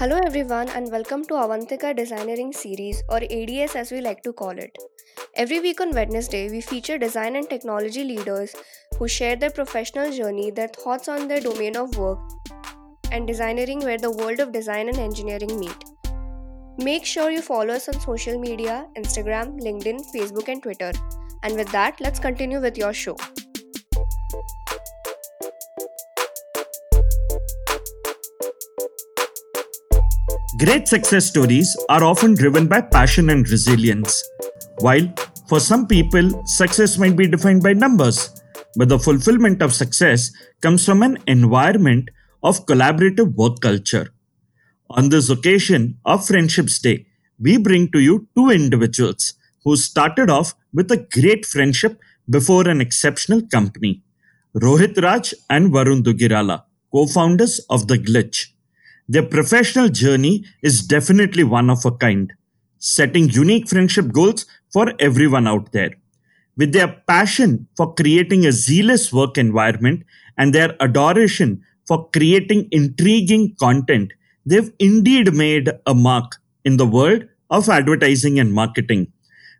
Hello everyone and welcome to Avantika Designeering series or ADS as we like to call it. Every week on Wednesday, we feature design and technology leaders who share their professional journey, their thoughts on their domain of work, and designeering where the world of design and engineering meet. Make sure you follow us on social media Instagram, LinkedIn, Facebook, and Twitter. And with that, let's continue with your show. Great success stories are often driven by passion and resilience. While for some people, success might be defined by numbers, but the fulfillment of success comes from an environment of collaborative work culture. On this occasion of Friendships Day, we bring to you two individuals who started off with a great friendship before an exceptional company Rohit Raj and Varun Duggirala, co founders of The Glitch. Their professional journey is definitely one of a kind, setting unique friendship goals for everyone out there. With their passion for creating a zealous work environment and their adoration for creating intriguing content, they've indeed made a mark in the world of advertising and marketing.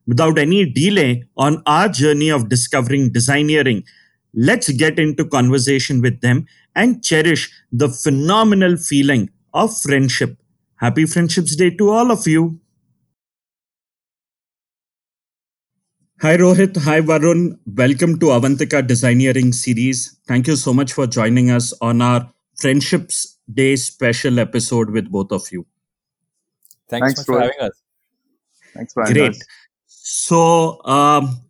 Without any delay on our journey of discovering designeering, let's get into conversation with them and cherish the phenomenal feeling of friendship. Happy Friendships Day to all of you. Hi Rohit, hi Varun. Welcome to Avantika Designeering series. Thank you so much for joining us on our Friendships Day special episode with both of you. Thanks, Thanks for having us. Thanks for Great. Us. So, um,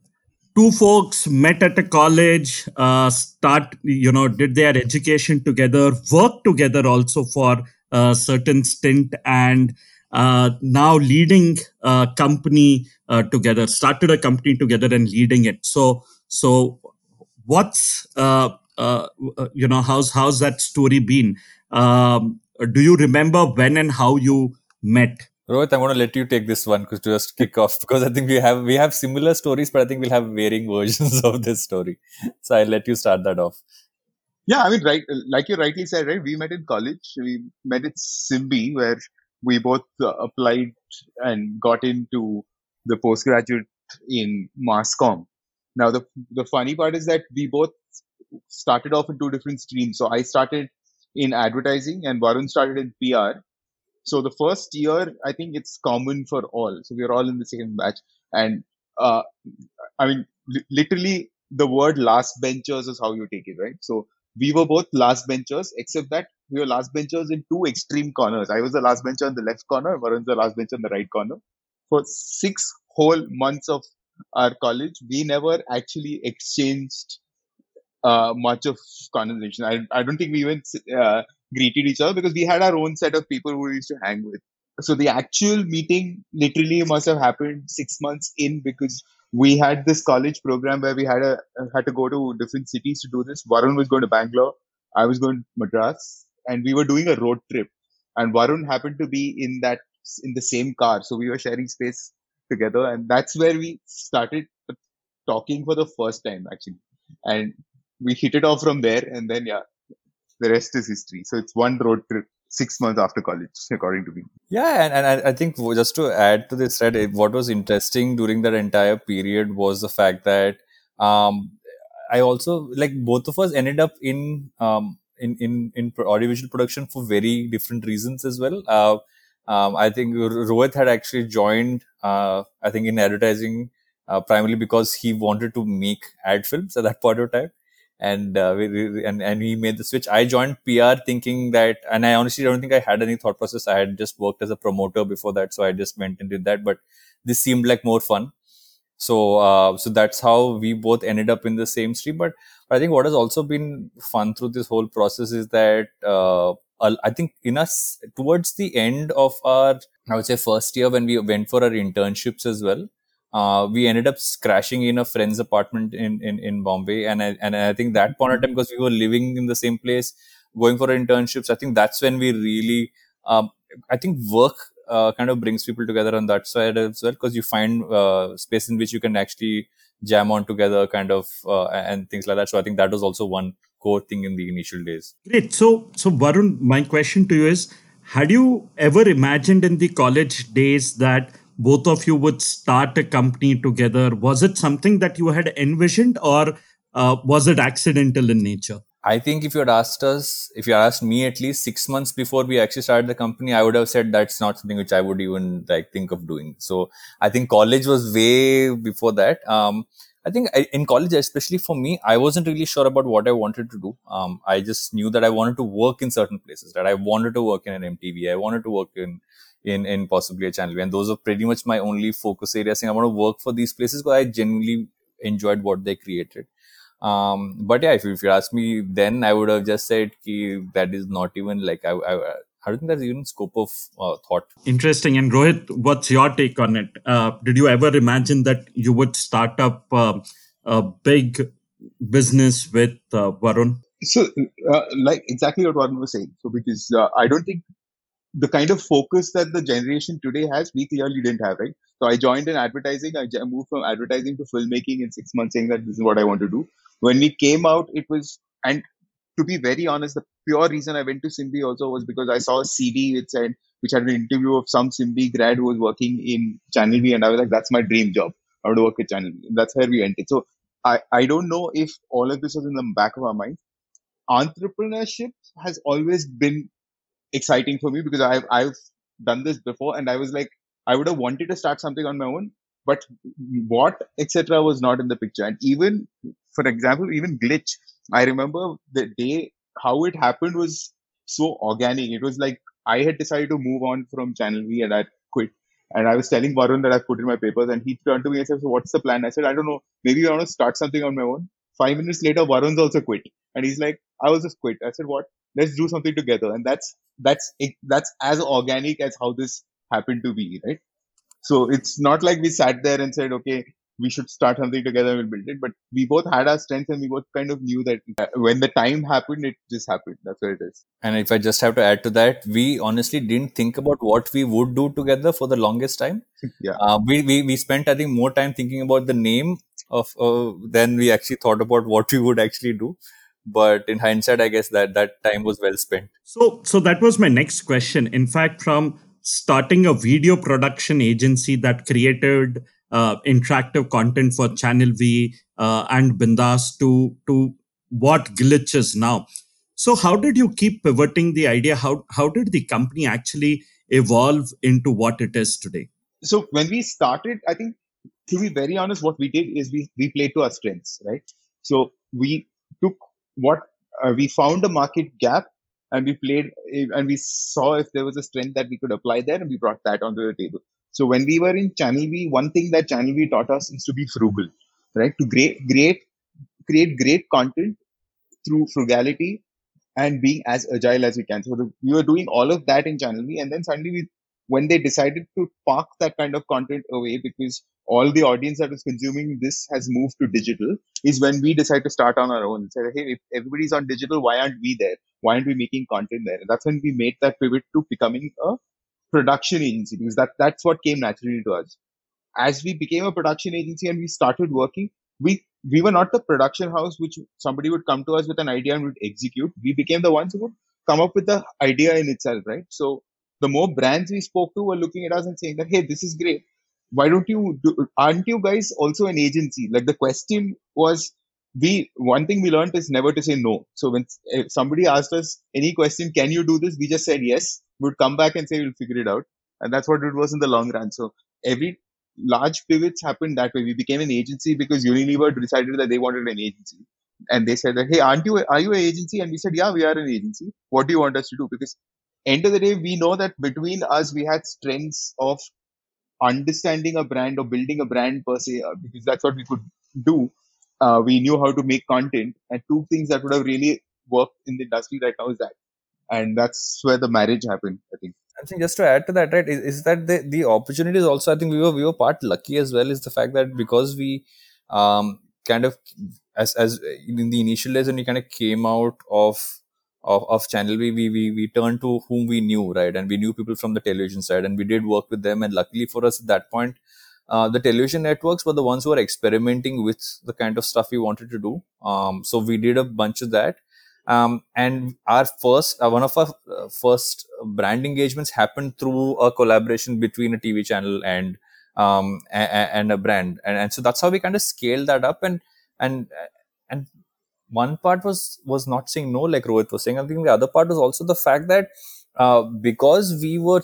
two folks met at a college, uh, start, you know, did their education together, worked together also for a certain stint, and uh, now leading a company uh, together, started a company together and leading it. So, so what's uh, uh, uh, you know how's how's that story been? Um, do you remember when and how you met? Rohit, I'm going to let you take this one to just kick off because I think we have we have similar stories, but I think we'll have varying versions of this story. So I'll let you start that off. Yeah, I mean, right, like you rightly said, right? We met in college. We met at Symbi, where we both uh, applied and got into the postgraduate in mass comm. Now, the the funny part is that we both started off in two different streams. So I started in advertising, and Varun started in PR. So the first year, I think it's common for all. So we are all in the same batch, and uh, I mean, li- literally, the word last benchers is how you take it, right? So we were both last benchers, except that we were last benchers in two extreme corners. I was the last bencher in the left corner, Varun's the last bencher in the right corner. For six whole months of our college, we never actually exchanged uh, much of conversation. I, I don't think we even uh, greeted each other because we had our own set of people who we used to hang with. So the actual meeting literally must have happened six months in because we had this college program where we had a had to go to different cities to do this. Varun was going to Bangalore, I was going to Madras, and we were doing a road trip. And Varun happened to be in that in the same car, so we were sharing space together, and that's where we started talking for the first time actually. And we hit it off from there, and then yeah, the rest is history. So it's one road trip six months after college, according to me. Yeah, and, and I think just to add to this, right, what was interesting during that entire period was the fact that um, I also like both of us ended up in um, in in in audiovisual production for very different reasons as well. Uh, um, I think Rohit had actually joined, uh, I think, in advertising uh, primarily because he wanted to make ad films at that point of time and uh, we, and and he made the switch. I joined PR thinking that, and I honestly don't think I had any thought process. I had just worked as a promoter before that, so I just went and did that. But this seemed like more fun. So uh, so that's how we both ended up in the same stream. But, but I think what has also been fun through this whole process is that uh, I think in us towards the end of our I would say first year when we went for our internships as well uh, we ended up crashing in a friend's apartment in, in, in Bombay. And I, and I think that point of time, because we were living in the same place, going for internships, I think that's when we really, um, I think work uh, kind of brings people together on that side as well because you find uh, space in which you can actually jam on together kind of uh, and things like that. So i think that was also one core thing in the initial days. Great. So so varun my question to you is had you ever imagined in the college days that both of you would start a company together was it something that you had envisioned or uh, was it accidental in nature I think if you had asked us, if you had asked me at least six months before we actually started the company, I would have said that's not something which I would even like think of doing. So I think college was way before that. Um, I think I, in college, especially for me, I wasn't really sure about what I wanted to do. Um, I just knew that I wanted to work in certain places. That I wanted to work in an MTV. I wanted to work in in in possibly a channel, and those are pretty much my only focus areas. Saying I want to work for these places because I genuinely enjoyed what they created. Um, but yeah, if, if you ask me, then I would have just said ki that is not even like I, I, I don't think that's even scope of uh, thought. Interesting. And Rohit, what's your take on it? Uh, did you ever imagine that you would start up uh, a big business with uh, Varun? So, uh, like exactly what Varun was saying. So, because uh, I don't think the kind of focus that the generation today has, we clearly didn't have, right? So, I joined in advertising. I moved from advertising to filmmaking in six months, saying that this is what I want to do when we came out, it was, and to be very honest, the pure reason I went to Symbi also was because I saw a CD which said, which had an interview of some Symbi grad who was working in Channel V, and I was like, that's my dream job. I want to work at Channel V. That's where we entered. So I, I don't know if all of this was in the back of our mind. Entrepreneurship has always been exciting for me because I've I've done this before, and I was like, I would have wanted to start something on my own, but what etc was not in the picture. And even for example even glitch i remember the day how it happened was so organic. It was like i had decided to move on from channel v and i quit. And i was telling varun that I've put in my papers and he turned to me and said so what's the plan? I said i don't know. Maybe i want to start something on my own. Five minutes later varun's also quit. And he's like i was just quit. I said what? Let's do something together. And that's that's that's as organic as how this happened to be right so it's not like we sat there and said, okay, we should start something together and we'll build it. But we both had our strengths and we both kind of knew that when the time happened, it just happened. That's what it is. And if I just have to add to that, we honestly didn't think about what we would do together for the longest time. yeah. Uh, we, we, we spent, I think, more time thinking about the name of uh, than we actually thought about what we would actually do but in hindsight i guess that that time was well spent so so that was my next question in fact from starting a video production agency that created uh, interactive content for Channel V uh, and Bindass to to what glitches now. So, how did you keep pivoting the idea? How how did the company actually evolve into what it is today? So, when we started, I think to be very honest, what we did is we we played to our strengths, right? So we took what uh, we found a market gap and we played and we saw if there was a strength that we could apply there and we brought that onto the table. So when we were in channel v one thing that channel v taught us is to be frugal right? To create great create great content through frugality and being as agile as we can. So the, we were doing all of that in channel v and then suddenly we when they decided to park that kind of content away because all the audience that was consuming this has moved to digital is when we decide to start on our own and say, hey, if everybody's on digital, why aren't we there? Why aren't we making content there? And that's when we made that pivot to becoming a production agency because that, that's what came naturally to us. As we became a production agency and we started working, we we were not the production house which somebody would come to us with an idea and would execute. We became the ones who would come up with the idea in itself, right? So the more brands we spoke to were looking at us and saying that, hey, this is great. Why don't you do, aren't you guys also an agency? Like the question was we one thing we learned is never to say no. So when somebody asked us any question can you do this? we just said yes. We would come back and say we'll figure it out. And that's what it was in the long run. So every large pivots happened that way. We became an agency because unilever decided that they wanted an agency. And they said that hey aren't you are you an agency? And we said yeah we are an agency. What do you want us to do? Because end of the day we know that between us we had strengths of understanding a brand or building a brand per se, uh, because that's what we could do. Uh, we knew how to make content, and two things that would have really worked in the industry right now is that, and that's where the marriage happened. I think. I think just to add to that, right, is, is that the the opportunities also? I think we were we were part lucky as well. Is the fact that because we um, kind of as as in the initial days when we kind of came out of of, of channel we, we we we turned to whom we knew right? And we knew people from the television side and we did work with them. And luckily for us at that point uh, the television networks were the ones who were experimenting with the kind of stuff we wanted to do. Um, so we did a bunch of that. Um, and our first uh, one of our uh, first brand engagements happened through a collaboration between a tv channel and um, and, and a brand. And, and so that's how we kind of scaled that up. And and and one part was was not saying no like rohit was saying i think the other part was also the fact that uh, because we were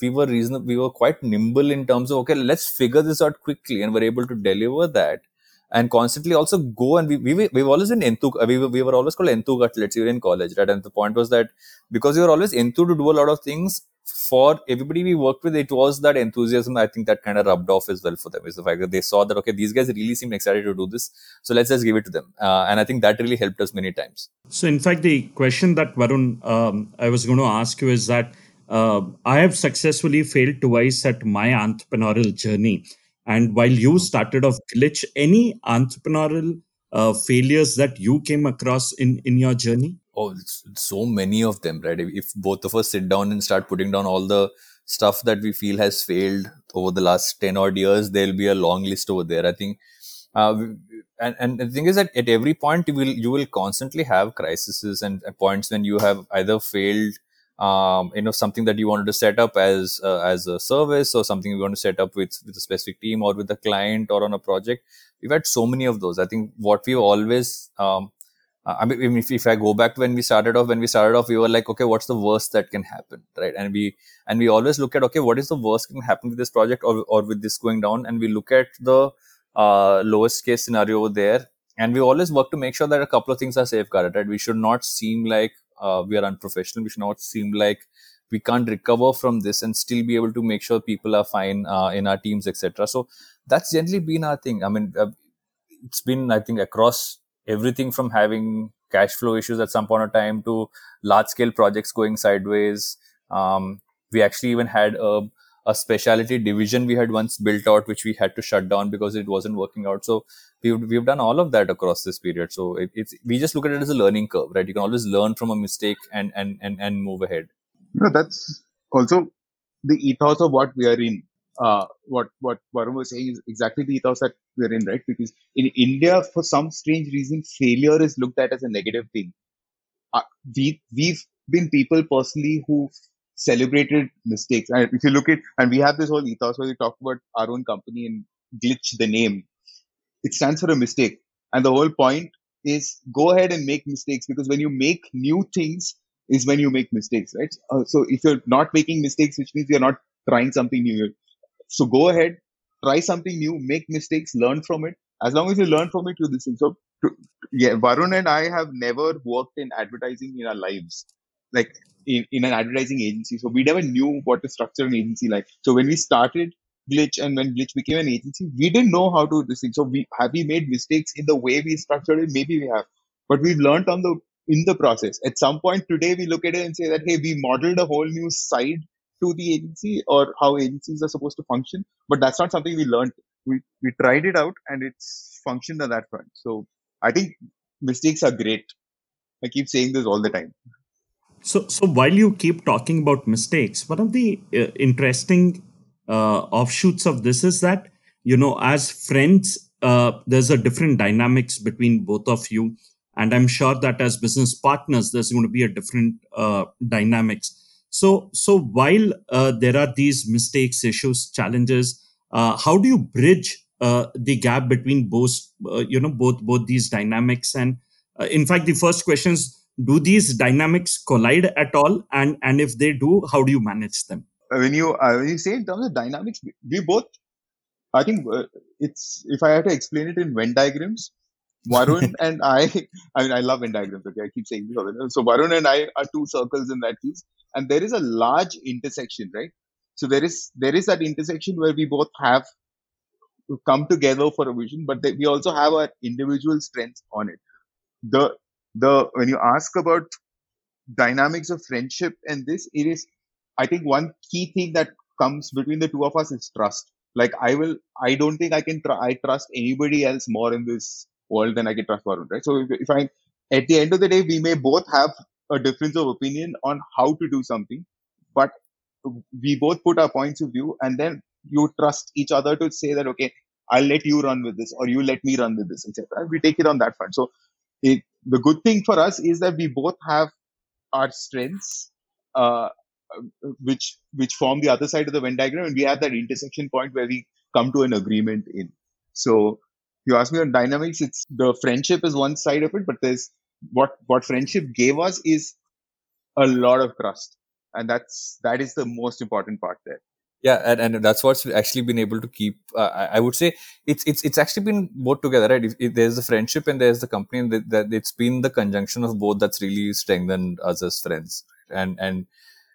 we were reasonable we were quite nimble in terms of okay let's figure this out quickly and we're able to deliver that and constantly also go and we, we we've always been into we were, we were always called enthu cutlets even in college right? And the point was that because we were always into to do a lot of things for everybody we worked with, it was that enthusiasm. I think that kind of rubbed off as well for them is the fact that they saw that okay, these guys really seem excited to do this, so let's just give it to them. Uh, and I think that really helped us many times. So, in fact, the question that Varun um, I was going to ask you is that uh, I have successfully failed twice at my entrepreneurial journey, and while you started off glitch, any entrepreneurial uh, failures that you came across in in your journey? Oh so many of them right? If both of us sit down and start putting down all the stuff that we feel has failed over the last 10 odd years there'll be a long list over there. I think uh, and, and the thing is that at every point you will you will constantly have crises and, points when you have either failed um, you know something that you wanted to set up as uh, as a service or something you want to set up with with a specific team or with a client or on a project. We've had so many of those. I think what we've always um, I mean, if, if I go back to when we started off, when we started off, we were like, okay, what's the worst that can happen, right? And we and we always look at, okay, what is the worst can happen with this project or or with this going down, and we look at the uh, lowest case scenario there, and we always work to make sure that a couple of things are safeguarded, right? We should not seem like uh, we are unprofessional. We should not seem like we can't recover from this and still be able to make sure people are fine uh, in our teams, etc. So that's generally been our thing. I mean, uh, it's been I think across everything from having cash flow issues at some point of time to large scale projects going sideways. Um, we actually even had a, a specialty division we had once built out, which we had to shut down because it wasn't working out. So we've, we've done all of that across this period. So it, it's, we just look at it as a learning curve, right? You can always learn from a mistake and, and, and, and move ahead. No, that's also the ethos of what we are in uh, what what Varun was saying is exactly the ethos that we're in, right? Because in India, for some strange reason, failure is looked at as a negative thing. Uh, we we've been people personally who celebrated mistakes, and if you look at and we have this whole ethos where we talk about our own company and glitch the name. It stands for a mistake, and the whole point is go ahead and make mistakes because when you make new things is when you make mistakes, right? Uh, so if you're not making mistakes, which means you're not trying something new, so go ahead, try something new, make mistakes, learn from it. As long as you learn from it, you this thing. So yeah, Varun and I have never worked in advertising in our lives, like in, in an advertising agency. So we never knew what to structure an agency like. So when we started Glitch and when Glitch became an agency, we didn't know how to do this thing. So we have we made mistakes in the way we structured it? Maybe we have, but we've learned on the in the process. At some point today, we look at it and say that hey, we modeled a whole new side to the agency or how agencies are supposed to function. But that's not something we learned. We, we tried it out and it's functioned on that front. So I think mistakes are great. I keep saying this all the time. So, so while you keep talking about mistakes, one of the uh, interesting uh, offshoots of this is that you know, as friends, uh, there's a different dynamics between both of you, and I'm sure that as business partners, there's going to be a different uh, dynamics. So, so while uh, there are these mistakes, issues, challenges, uh, how do you bridge uh, the gap between both, uh, you know, both both these dynamics? And uh, in fact, the first question is: Do these dynamics collide at all? And and if they do, how do you manage them? When you uh, when you say in terms of dynamics, we both. I think it's if I had to explain it in Venn diagrams, Varun and I, I mean, I love Venn diagrams. Okay, I keep saying this. So Varun and I are two circles in that piece, and there is a large intersection, right? So there is there is that intersection where we both have come together for a vision, but we also have our individual strengths on it. The the when you ask about dynamics of friendship and this, it is I think one key thing that comes between the two of us is trust. Like I will, I don't think I can tr- I trust anybody else more in this world than I can trust Varun, right? So if, if I, at the end of the day, we may both have a difference of opinion on how to do something, but we both put our points of view and then you trust each other to say that, okay, I'll let you run with this or you let me run with this, etc. We take it on that front. So it, the good thing for us is that we both have our strengths, uh, which, which form the other side of the Venn diagram. And we have that intersection point where we come to an agreement in. So you ask me on dynamics, it's the friendship is one side of it, but there's what, what friendship gave us is a lot of trust. And that's, that is the most important part there. Yeah and, and that's what's actually been able to keep uh, I, I would say it's it's it's actually been both together right? If, if there's the friendship and there's the company and that, that it's been the conjunction of both that's really strengthened us as friends. And and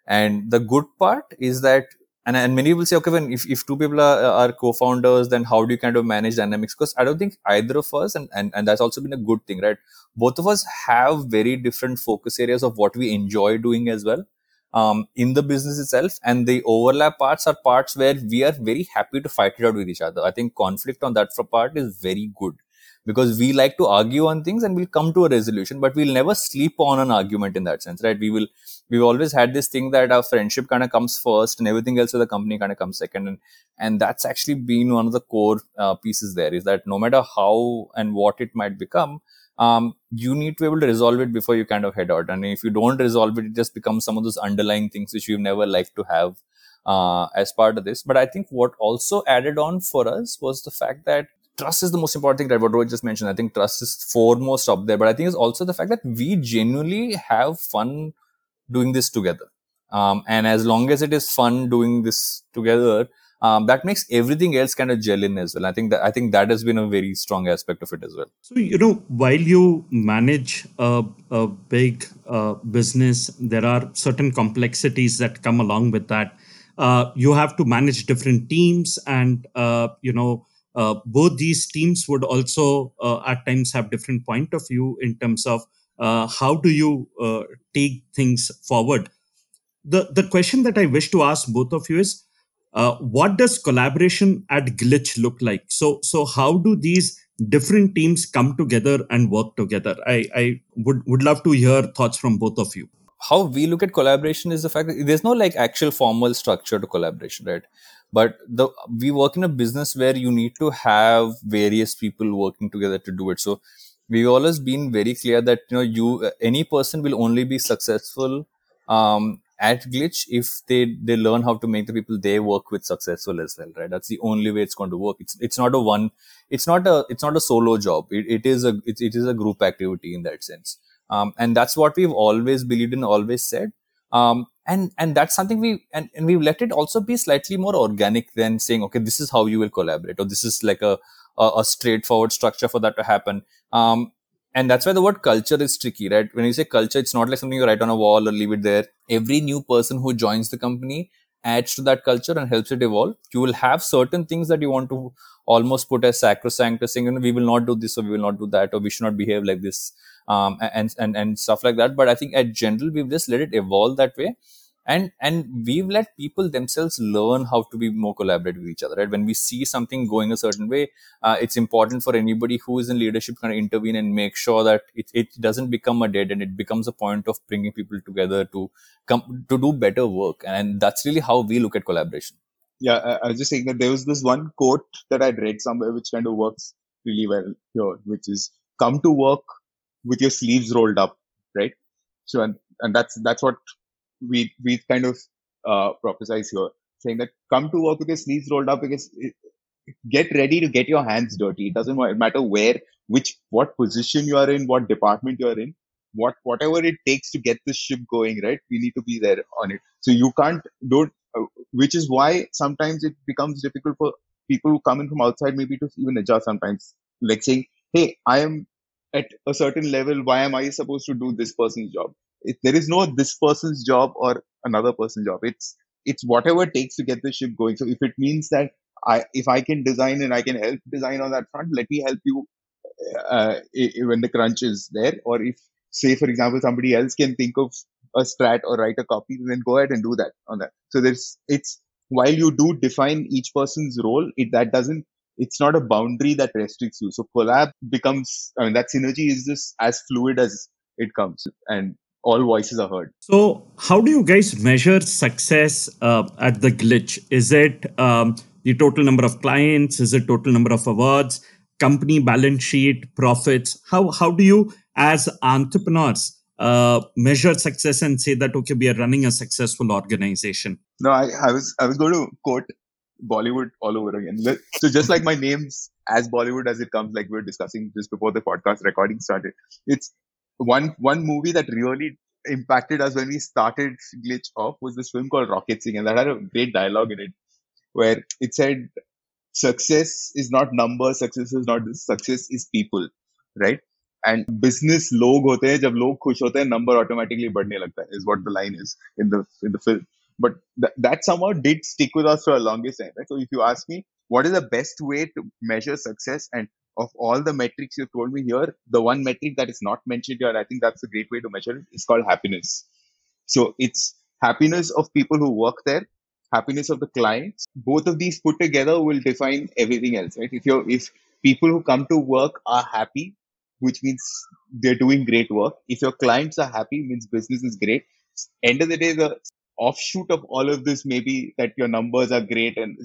and the good part is that and, and many people say okay when if, if two people are, are co-founders then how do you kind of manage dynamics? Because i don't think either of us and, and and that's also been a good thing right? Both of us have very different focus areas of what we enjoy doing as well um, in the business itself. And the overlap parts are parts where we are very happy to fight it out with each other. I think conflict on that part is very good because we like to argue on things and we'll come to a resolution but we'll never sleep on an argument in that sense right we will we've always had this thing that our friendship kind of comes first and everything else with the company kind of comes second and and that's actually been one of the core uh, pieces there is that no matter how and what it might become um, you need to be able to resolve it before you kind of head out. And if you don't resolve it, it just becomes some of those underlying things which you've never liked to have uh, as part of this. But I think what also added on for us was the fact that trust is the most important thing that what just mentioned. I think trust is foremost up there. But I think it's also the fact that we genuinely have fun doing this together. Um, and as long as it is fun doing this together, um, that makes everything else kind of gel in as well. I think that I think that has been a very strong aspect of it as well. So you know, while you manage a, a big uh, business, there are certain complexities that come along with that. Uh, you have to manage different teams, and uh, you know. Uh, both these teams would also uh, at times have different point of view in terms of uh, how do you take things forward. The the question that i wish to ask both of you is uh, what does collaboration at glitch look like? So so how do these different teams come together and work together? I i would would love to hear thoughts from both of you. How we look at collaboration is the fact that there's no like actual formal structure to collaboration right but the we work in a business where you need to have various people working together to do it. So we've always been very clear that you know you any person will only be successful um, at glitch if they they learn how to make the people they work with successful as well right? That's the only way it's going to work. It's it's not a one it's not a it's not a solo job. It, it is a it, it is a group activity in that sense. Um, and that's what we've always believed in always said um, and and that's something we and, and we've let it also be slightly more organic than saying okay this is how you will collaborate or this is like a a, a straightforward structure for that to happen. Um, and that's why the word culture is tricky right? When you say culture it's not like something you write on a wall or leave it there. Every new person who joins the company adds to that culture and helps it evolve. You will have certain things that you want to almost put as sacrosanct saying you know, we will not do this or we will not do that or we should not behave like this um, and and and stuff like that. But i think at general we've just let it evolve that way and and we've let people themselves learn how to be more collaborative with each other right? When we see something going a certain way uh, it's important for anybody who is in leadership kind of intervene and make sure that it, it doesn't become a dead end. It becomes a point of bringing people together to come to do better work. And that's really how we look at collaboration. Yeah I, I was just saying that there was this one quote that i'd read somewhere which kind of works really well here which is come to work with your sleeves rolled up right? So and, and that's that's what we we kind of uh, prophesize here, saying that come to work with your sleeves rolled up because it, get ready to get your hands dirty. It doesn't matter where, which, what position you are in, what department you are in, what whatever it takes to get the ship going. Right, we need to be there on it. So you can't don't, uh, which is why sometimes it becomes difficult for people who come in from outside maybe to even adjust. Sometimes, like saying, "Hey, I am." At a certain level, why am I supposed to do this person's job? It, there is no this person's job or another person's job. It's it's whatever it takes to get the ship going. So if it means that I if I can design and I can help design on that front, let me help you uh, when the crunch is there. Or if say for example somebody else can think of a strat or write a copy, then go ahead and do that on that. So there's it's while you do define each person's role, it that doesn't it's not a boundary that restricts you. So collab becomes I mean that synergy is just as fluid as it comes and all voices are heard. So, how do you guys measure success uh, at the glitch? Is it um, the total number of clients? Is it total number of awards? Company balance sheet, profits? How how do you, as entrepreneurs, uh, measure success and say that okay, we are running a successful organization? No, I, I was I was going to quote Bollywood all over again. So just like my name's as Bollywood as it comes, like we were discussing just before the podcast recording started. It's one one movie that really impacted us when we started Glitch off was this film called Rocket Singh, and that had a great dialogue in it where it said, "Success is not number success is not this, success is people," right? And business log hote hain, jab log khush hote hain, number automatically badne lagta hai, is what the line is in the in the film. But th- that somehow did stick with us for a longest time. So if you ask me, what is the best way to measure success and of all the metrics you've told me here, the one metric that is not mentioned here, I think that's a great way to measure it, is called happiness. So it's happiness of people who work there, happiness of the clients. Both of these put together will define everything else, right? If you're, if people who come to work are happy, which means they're doing great work. If your clients are happy, means business is great. End of the day, the offshoot of all of this may be that your numbers are great and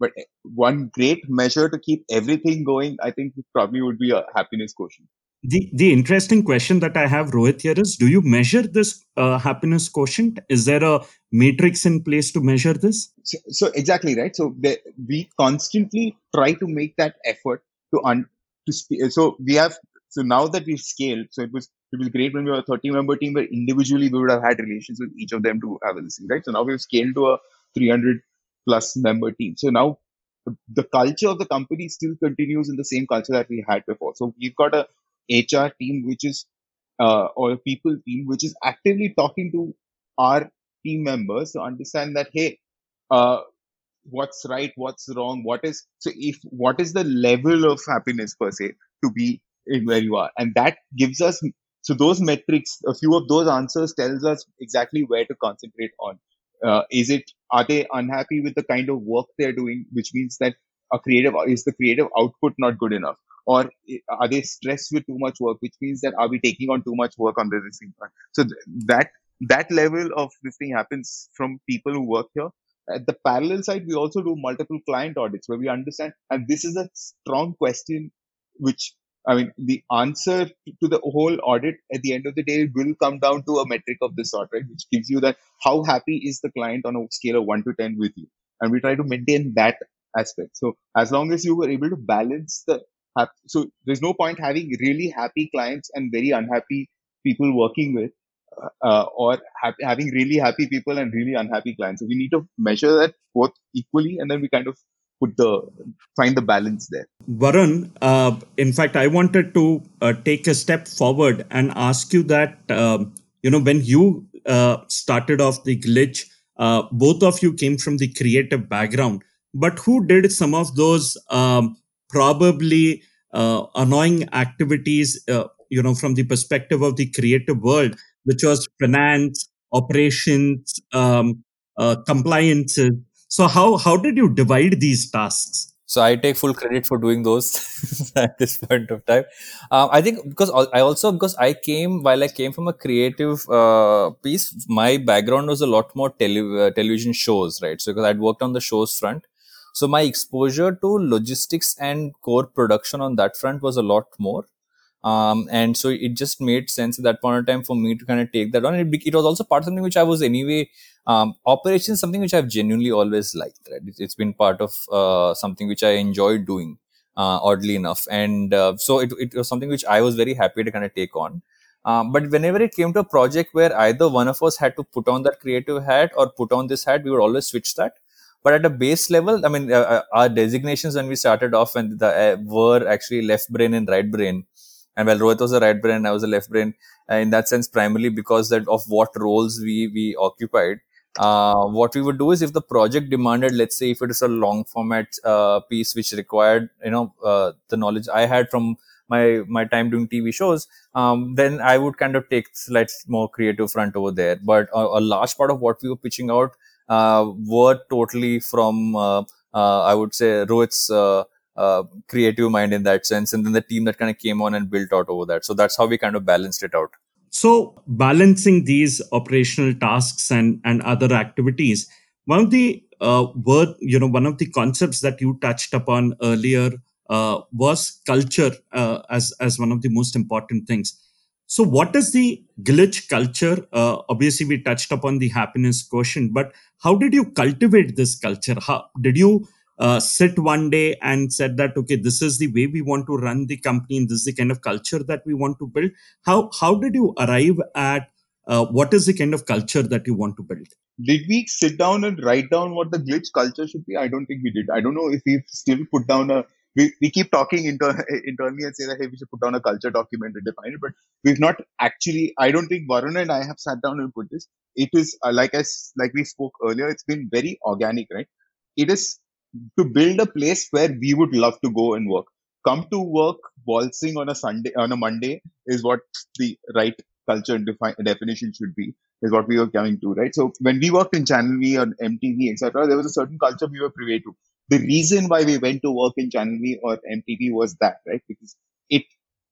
but one great measure to keep everything going, I think probably would be a happiness quotient. The the interesting question that I have, Rohit, here is: Do you measure this uh, happiness quotient? Is there a matrix in place to measure this? So, so exactly right. So the, we constantly try to make that effort to un, to sp- so we have so now that we've scaled. So it was it was great when we were a 30 member team, but individually we would have had relations with each of them to have a listen, right? So now we've scaled to a 300 plus member team. So now the culture of the company still continues in the same culture that we had before. So we've got a HR team which is uh, or a people team which is actively talking to our team members to understand that hey, uh, what's right, what's wrong, what is so if what is the level of happiness per se to be where you are, and that gives us so those metrics. A few of those answers tells us exactly where to concentrate on. Uh, is it are they unhappy with the kind of work they're doing, which means that a creative is the creative output not good enough, or are they stressed with too much work, which means that are we taking on too much work on same time? So th- that that level of this thing happens from people who work here. At the parallel side, we also do multiple client audits where we understand, and this is a strong question which I mean, the answer to the whole audit at the end of the day will come down to a metric of this sort, right? Which gives you that how happy is the client on a scale of one to 10 with you. And we try to maintain that aspect. So as long as you were able to balance the, so there's no point having really happy clients and very unhappy people working with, uh, or ha- having really happy people and really unhappy clients. So we need to measure that both equally and then we kind of put the find the balance there. Varun, uh, in fact, I wanted to uh, take a step forward and ask you that um, you know when you uh, started off the glitch, uh, both of you came from the creative background, but who did some of those um, probably uh, annoying activities? Uh, you know, from the perspective of the creative world, which was finance, operations, um, compliances so how how did you divide these tasks? So I take full credit for doing those at this point of time. Um, I think because I also because I came while I came from a creative uh, piece, my background was a lot more tele- uh, television shows, right? So because I'd worked on the shows front, so my exposure to logistics and core production on that front was a lot more. Um, and so it just made sense at that point in time for me to kind of take that on. It, it was also part of something which I was anyway um, operations something which I've genuinely always liked. Right, it's been part of uh, something which I enjoyed doing. Uh, oddly enough, and uh, so it, it was something which I was very happy to kind of take on. Um, but whenever it came to a project where either one of us had to put on that creative hat or put on this hat, we would always switch that. But at a base level, I mean, uh, uh our designations when we started off and the uh, were actually left brain and right brain. And well, Rohit was a right brain, I was a left brain. Uh, in that sense, primarily because that of what roles we we occupied uh, what we would do is if the project demanded let's say if it is a long format uh, piece which required you know uh, the knowledge i had from my my time doing tv shows um, then i would kind of take slightly more creative front over there. But a, a, large part of what we were pitching out uh, were totally from uh, uh, i would say rohit's creative mind in that sense and then the team that kind of came on and built out over that. So that's how we kind of balanced it out so balancing these operational tasks and and other activities one of the uh, word you know one of the concepts that you touched upon earlier uh, was culture uh, as as one of the most important things. So what is the glitch culture? Uh, obviously we touched upon the happiness quotient but how did you cultivate this culture? How did you uh, sit one day and said that okay this is the way we want to run the company and this is the kind of culture that we want to build. How how did you arrive at uh, what is the kind of culture that you want to build? Did we sit down and write down what the glitch culture should be? I don't think we did. I don't know if we've still put down a we, we keep talking inter- internally and say that hey we should put down a culture document and define it but we've not actually i don't think varun and i have sat down and put this. It is uh, like as like we spoke earlier it's been very organic right? It is to build a place where we would love to go and work. Come to work waltzing on a Sunday, on a Monday is what the right culture defi- definition should be, is what we were coming to, right? So when we worked in Channel V or MTV, etc., there was a certain culture we were privy to. The reason why we went to work in Channel V or MTV was that, right? Because it,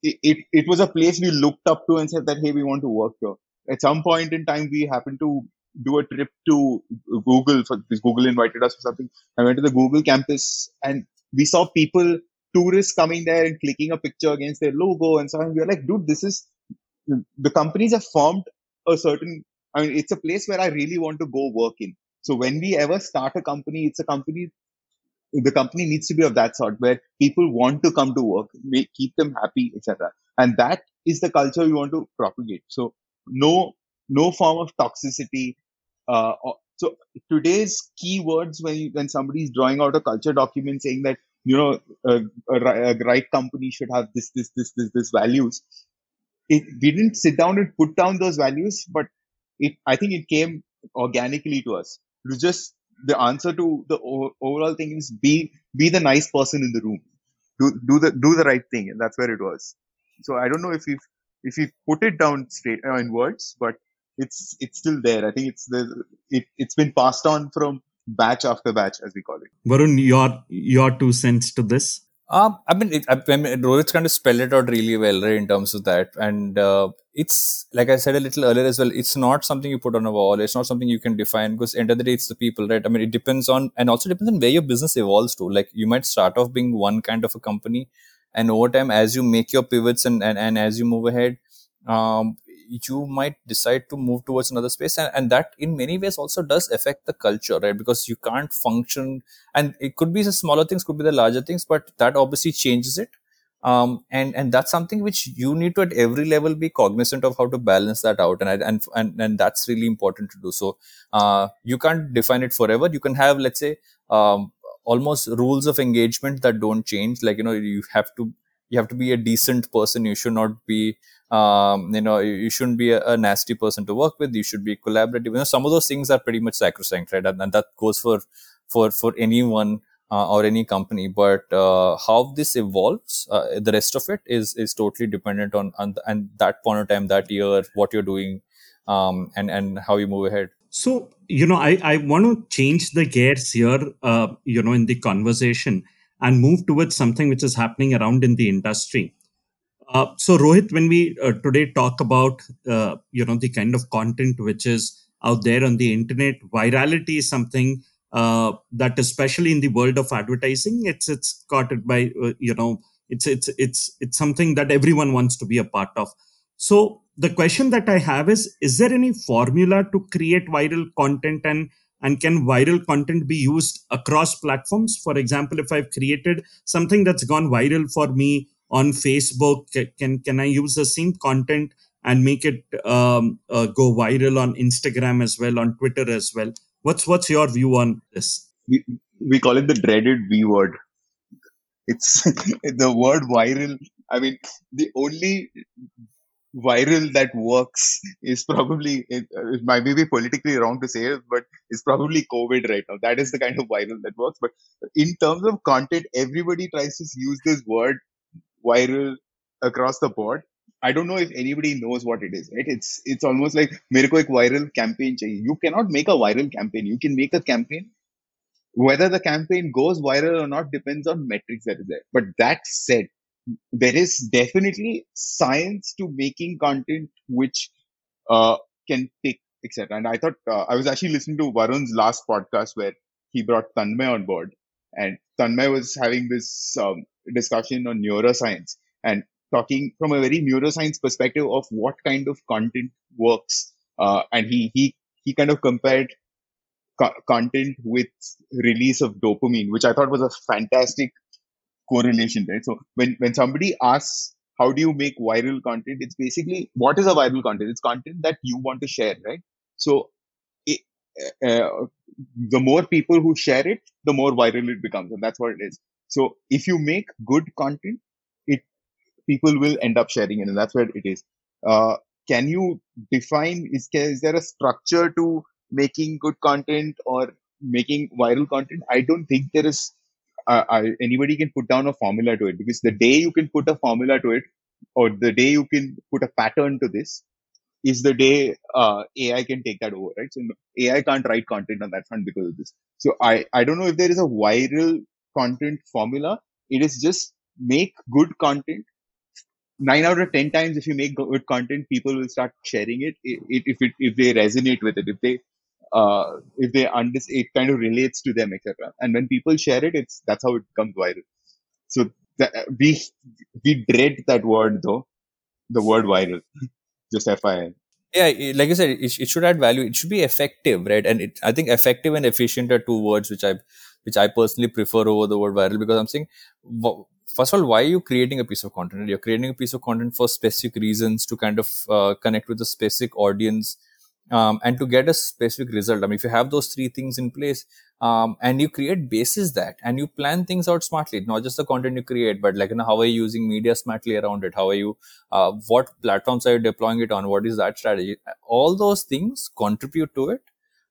it, it, it was a place we looked up to and said that, hey, we want to work here. At some point in time, we happened to do a trip to Google for because Google invited us for something. I went to the Google campus and we saw people, tourists coming there and clicking a picture against their logo and so on. We were like, dude, this is the companies have formed a certain. I mean, it's a place where I really want to go work in. So when we ever start a company, it's a company. The company needs to be of that sort where people want to come to work, make, keep them happy, etc. And that is the culture we want to propagate. So no no form of toxicity. Uh, so today's keywords when you, when somebody is drawing out a culture document saying that you know a, a, a right company should have this this this this this values. It, we didn't sit down and put down those values, but it I think it came organically to us. It was just the answer to the overall thing is be be the nice person in the room, do do the do the right thing, and that's where it was. So I don't know if we if we put it down straight uh, in words, but it's it's still there. I think it's the it, it's been passed on from batch after batch, as we call it. Varun, your your two cents to this. Um, I mean, it, I mean, Rohit's kind of spelled it out really well, right, in terms of that. And uh, it's like I said a little earlier as well. It's not something you put on a wall. It's not something you can define because end of the day, it's the people, right? I mean, it depends on, and also depends on where your business evolves to. Like you might start off being one kind of a company, and over time, as you make your pivots and and, and as you move ahead, um, you might decide to move towards another space and, and that in many ways also does affect the culture right? Because you can't function and it could be the smaller things could be the larger things but that obviously changes it. Um, and and that's something which you need to at every level be cognizant of how to balance that out and and and, and that's really important to do. So uh, you can't define it forever. You can have let's say um, almost rules of engagement that don't change. Like you know you have to you have to be a decent person. You should not be um, you know you shouldn't be a, a, nasty person to work with. You should be collaborative. You know some of those things are pretty much sacrosanct right? And, and that goes for for for anyone uh, or any company. But uh, how this evolves uh, the rest of it is is totally dependent on, on and that point of time that year what you're doing um, and and how you move ahead. So you know i i want to change the gears here uh, you know in the conversation and move towards something which is happening around in the industry uh, so Rohit, when we uh, today talk about uh, you know the kind of content which is out there on the internet, virality is something uh, that, especially in the world of advertising, it's it's caught it by uh, you know it's it's it's it's something that everyone wants to be a part of. So the question that I have is: Is there any formula to create viral content and and can viral content be used across platforms? For example, if I've created something that's gone viral for me on Facebook? Can can I use the same content and make it um, uh, go viral on Instagram as well, on Twitter as well? What's what's your view on this? We, we call it the dreaded V word. It's the word viral. I mean, the only viral that works is probably it, it, might be politically wrong to say it, but it's probably COVID right now. That is the kind of viral that works. But in terms of content, everybody tries to use this word viral across the board. I don't know if anybody knows what it is, right? It's it's almost like मेरे को एक viral campaign चाहिए. You cannot make a viral campaign. You can make a campaign. Whether the campaign goes viral or not depends on metrics that is there. But that said, there is definitely science to making content which uh, can take etc. And I thought uh, I was actually listening to Varun's last podcast where he brought Tanmay on board, and Tanmay was having this um, discussion on neuroscience and talking from a very neuroscience perspective of what kind of content works. Uh, and he he he kind of compared co- content with release of dopamine, which I thought was a fantastic correlation, right? So when when somebody asks how do you make viral content, it's basically what is a viral content? It's content that you want to share, right? So it, uh, the more people who share it, the more viral it becomes, and that's what it is. So if you make good content, it people will end up sharing it, and that's where it is. Uh, can you define? Is is there a structure to making good content or making viral content? I don't think there is. Uh, I, anybody can put down a formula to it because the day you can put a formula to it, or the day you can put a pattern to this, is the day uh, AI can take that over, right? So AI can't write content on that front because of this. So I, I don't know if there is a viral content formula. It is just make good content. Nine out of ten times, if you make good content, people will start sharing it if it if they resonate with it, if they uh, if they understand, it kind of relates to them, etc. And when people share it, it's that's how it becomes viral. So that, we we dread that word though, the word viral. Just FYI. Yeah, like I said, it, it should add value. It should be effective, right? And it, I think effective and efficient are two words which I which I personally prefer over the word viral because I'm saying, first of all, why are you creating a piece of content? You're creating a piece of content for specific reasons to kind of uh, connect with a specific audience um, and to get a specific result. I mean, if you have those three things in place um, and you create bases that and you plan things out smartly, not just the content you create, but like, you know, how are you using media smartly around it? How are you, uh, what platforms are you deploying it on? What is that strategy? All those things contribute to it.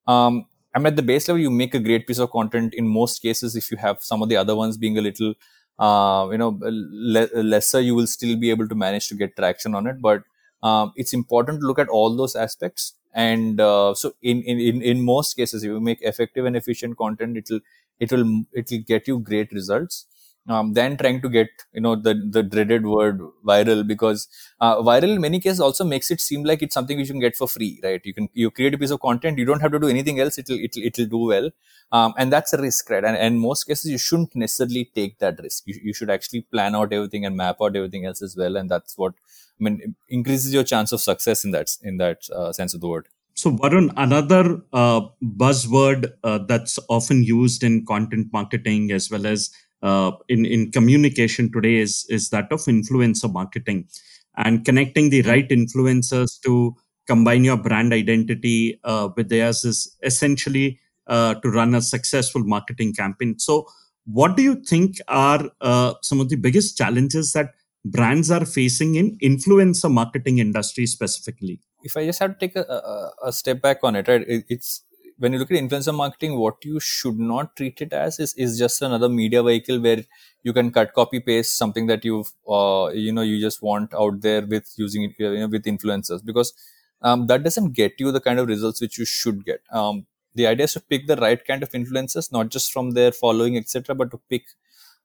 Um, I mean, at the base level, you make a great piece of content in most cases. If you have some of the other ones being a little, uh, you know, le- lesser, you will still be able to manage to get traction on it. But um, it's important to look at all those aspects and uh, so in, in in most cases if you make effective and efficient content it will it will it will get you great results um, trying to get you know the the dreaded word viral because uh, viral in many cases also makes it seem like it's something which you can get for free right? You can you create a piece of content you don't have to do anything else it'll it'll, it'll do well. Um, and that's a risk right? And, and most cases you shouldn't necessarily take that risk. You, you should actually plan out everything and map out everything else as well and that's what i mean increases your chance of success in that in that uh, sense of the word. So, Varun, another uh, buzzword uh, that's often used in content marketing as well as uh, in, in communication today is, is that of influencer marketing and connecting the right influencers to combine your brand identity uh, with theirs is essentially uh, to run a successful marketing campaign. So, what do you think are uh, some of the biggest challenges that brands are facing in influencer marketing industry specifically? if I just have to take a, a, a step back on it, right? It, it's when you look at influencer marketing, what you should not treat it as is, is just another media vehicle where you can cut, copy, paste something that you've, uh, you know, you just want out there with using it, you know, with influencers because um, that doesn't get you the kind of results which you should get. Um, the idea is to pick the right kind of influencers, not just from their following, etc., but to pick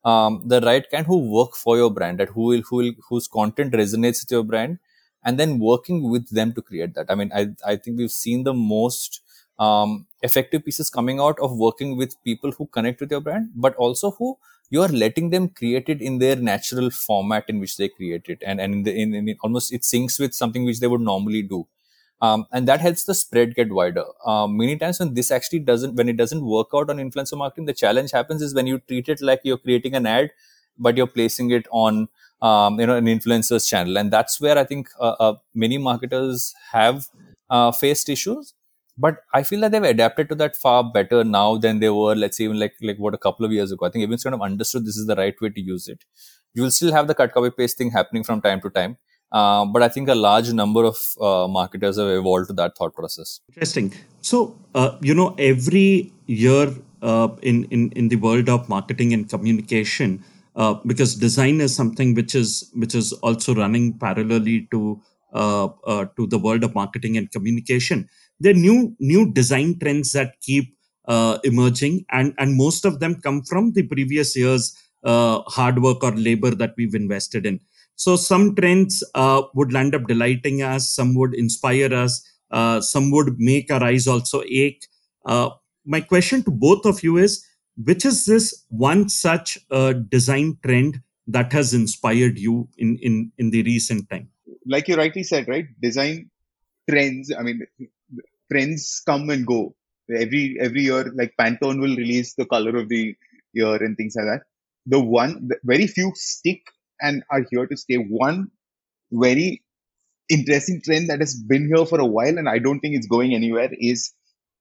um, the right kind who work for your brand, that who will, who will, whose content resonates with your brand, and then working with them to create that. I mean, I, I think we've seen the most um, effective pieces coming out of working with people who connect with your brand, but also who you are letting them create it in their natural format in which they create it. And, and in, the, in, in almost it syncs with something which they would normally do. Um, and that helps the spread get wider. Um, many times when this actually doesn't, when it doesn't work out on influencer marketing, the challenge happens is when you treat it like you're creating an ad, but you're placing it on um, you know an influencers channel and that's where i think uh, uh, many marketers have uh, faced issues but i feel that they've adapted to that far better now than they were let's say even like like what a couple of years ago i think everyone's kind of understood this is the right way to use it you will still have the cut copy paste thing happening from time to time uh, but I think a large number of uh, marketers have evolved to that thought process. Interesting. So, uh, you know, every year uh, in, in, in the world of marketing and communication, uh, because design is something which is which is also running parallelly to uh, to the world of marketing and communication. There are new new design trends that keep uh, emerging, and and most of them come from the previous years uh, hard work or labor that we've invested in. So some trends uh, would land up delighting us, some would inspire us, uh, some would make our eyes also ache. Uh, my question to both of you is which is this one such uh, design trend that has inspired you in, in, in the recent time? Like you rightly said, right? Design trends, I mean, trends come and go. Every every year, like Pantone will release the color of the year and things like that. The one, the very few stick and are here to stay. One very interesting trend that has been here for a while and I don't think it's going anywhere is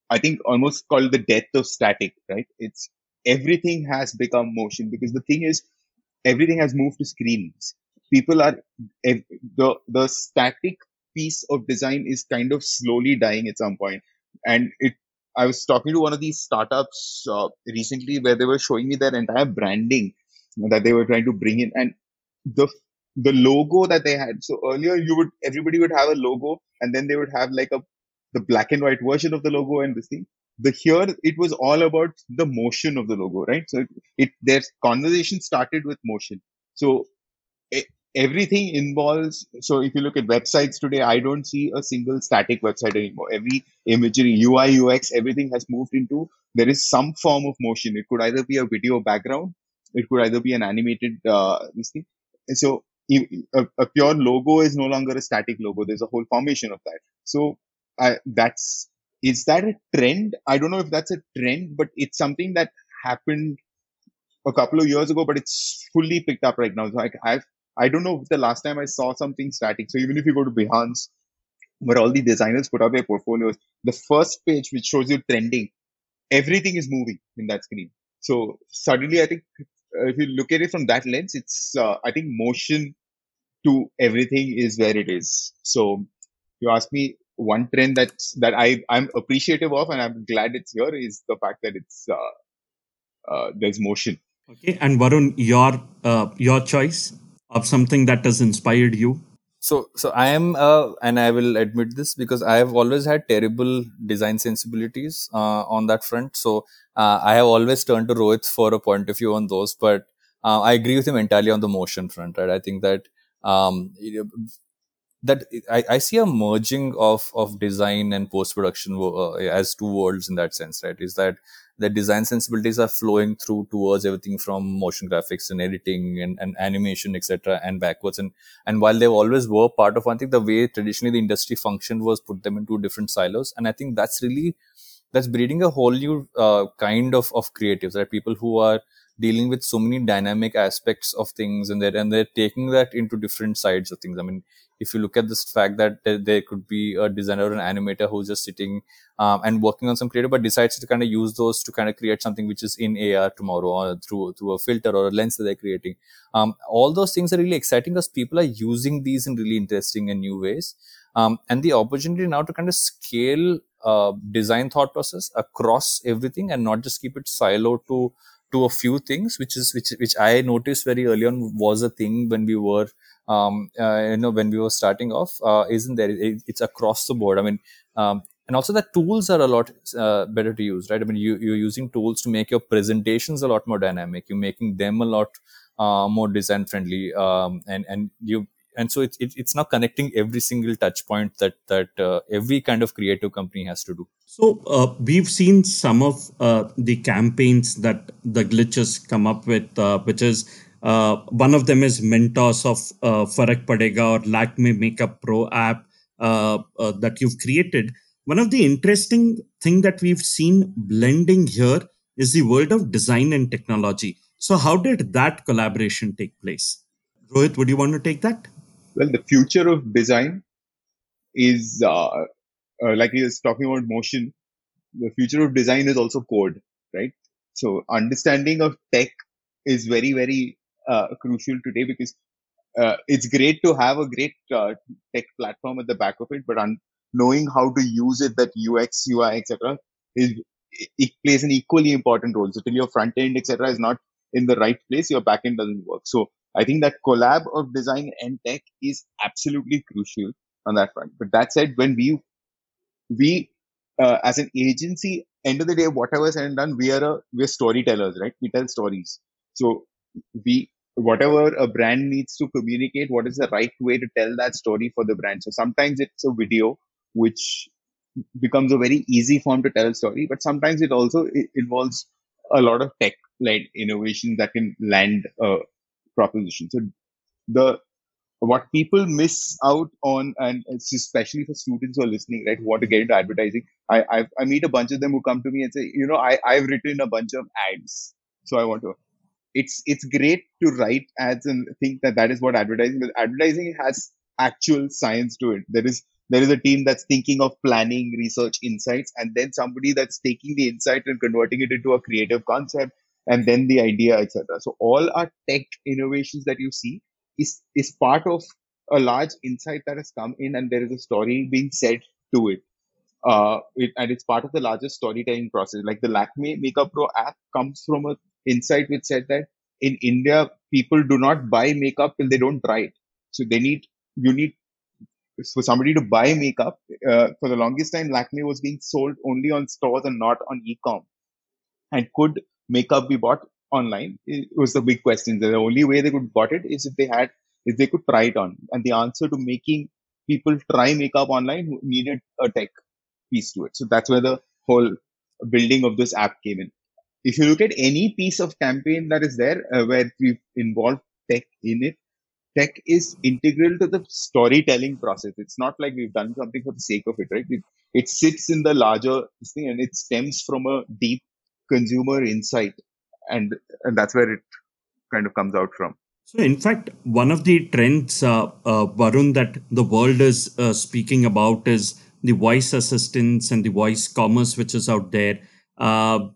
I think almost called the death of static, right? It's everything has become motion because the thing is everything has moved to screens. People are the the static piece of design is kind of slowly dying at some point. And it I was talking to one of these startups uh, recently where they were showing me their entire branding that they were trying to bring in and the the logo that they had. So earlier you would everybody would have a logo and then they would have like a the black and white version of the logo and this thing. The here it was all about the motion of the logo, right? So it, it their conversation started with motion. So everything involves. So if you look at websites today, I don't see a single static website anymore. Every imagery, UI, UX, everything has moved into there is some form of motion. It could either be a video background, it could either be an animated uh, this thing. So a, a, pure logo is no longer a static logo. There's a whole formation of that. So I, that's is that a trend? I don't know if that's a trend, but it's something that happened a couple of years ago, but it's fully picked up right now. So I've I don't know the last time I saw something static. So even if you go to Behance, where all the designers put up their portfolios, the first page which shows you trending, everything is moving in that screen. So suddenly, I think uh, if you look at it from that lens, it's uh, I think motion to everything is where it is. So you ask me one trend that that I I'm appreciative of and I'm glad it's here is the fact that it's uh, uh, there's motion. Okay, and Varun, your uh, your choice of something that has inspired you. So so I am uh, and I will admit this because I have always had terrible design sensibilities uh, on that front. So uh, I have always turned to Rohit for a point of view on those, but I agree with him entirely on the motion front. Right, I think that um, that I, I see a merging of of design and post production uh, as two worlds in that sense right is that the design sensibilities are flowing through towards everything from motion graphics and editing and, and animation etc and backwards. And and while they always were part of one thing the way traditionally the industry functioned was put them into different silos. And i think that's really that's breeding a whole new uh, kind of of creatives right? People who are dealing with so many dynamic aspects of things and they're and they're taking that into different sides of things. I mean if you look at this fact that there, there could be a designer or an animator who's just sitting um, and working on some creative but decides to kind of use those to kind of create something which is in ar tomorrow or through through a filter or a lens that they're creating. Um, all those things are really exciting because people are using these in really interesting and new ways. Um, and the opportunity now to kind of scale uh, design thought process across everything and not just keep it siloed to to a few things, which is which which I noticed very early on was a thing when we were um, uh, you know when we were starting off. Uh, isn't there? It, it's across the board. I mean. Um, and also the tools are a lot uh, better to use right i mean you, you're using tools to make your presentations a lot more dynamic you're making them a lot uh, more design friendly um, and and you and so it, it, it's now connecting every single touch point that that uh, every kind of creative company has to do. So uh, we've seen some of uh, the campaigns that the glitches come up with uh, which is uh, one of them is mentos of uh, farak padega or lakme makeup pro app that you've created. One of the interesting thing that we've seen blending here is the world of design and technology. So how did that collaboration take place? Rohit would you want to take that well, the future of design is uh, uh, like he was talking about motion. The future of design is also code, right? So understanding of tech is very, very uh, crucial today because uh, it's great to have a great uh, tech platform at the back of it, but un- knowing how to use it, that UX, UI, etc., is it plays an equally important role. So till your front end, etc., is not in the right place, your back end doesn't work. So I think that collab of design and tech is absolutely crucial on that front. But that said, when we, we, uh, as an agency, end of the day, whatever and done, we are a, we're storytellers, right? We tell stories. So we whatever a brand needs to communicate, what is the right way to tell that story for the brand. So sometimes it's a video, which becomes a very easy form to tell a story, but sometimes it also it involves a lot of tech led innovation that can land a proposition. So the what people miss out on, and especially for students who are listening, right, who want to get into advertising, I I've, i meet a bunch of them who come to me and say, you know, I I've written a bunch of ads, so I want to. It's it's great to write ads and think that that is what advertising. But advertising has actual science to it. There is there is a team that's thinking of planning, research, insights, and then somebody that's taking the insight and converting it into a creative concept, and then the idea, etc. So all our tech innovations that you see is is part of a large insight that has come in and there is a story being said to it. Uh, it, and it's part of the larger storytelling process. Like the Lakme Makeup Pro app comes from an insight which said that in India, people do not buy makeup till they don't try it. So they need, you need for somebody to buy makeup. Uh, for the longest time, Lakme was being sold only on stores and not on e-com. And could makeup be bought online it was the big question. The only way they could bought it is if they had if they could try it on. And the answer to making people try makeup online needed a tech piece to it. So that's where the whole building of this app came in. If you look at any piece of campaign that is there uh, where we've involved tech in it, tech is integral to the storytelling process. It's not like we've done something for the sake of it, right? It, it sits in the larger thing and it stems from a deep consumer insight and and that's where it kind of comes out from. So, in fact, one of the trends, uh, uh, Varun, that the world is uh, speaking about is the voice assistants and the voice commerce, which is out there. Uh,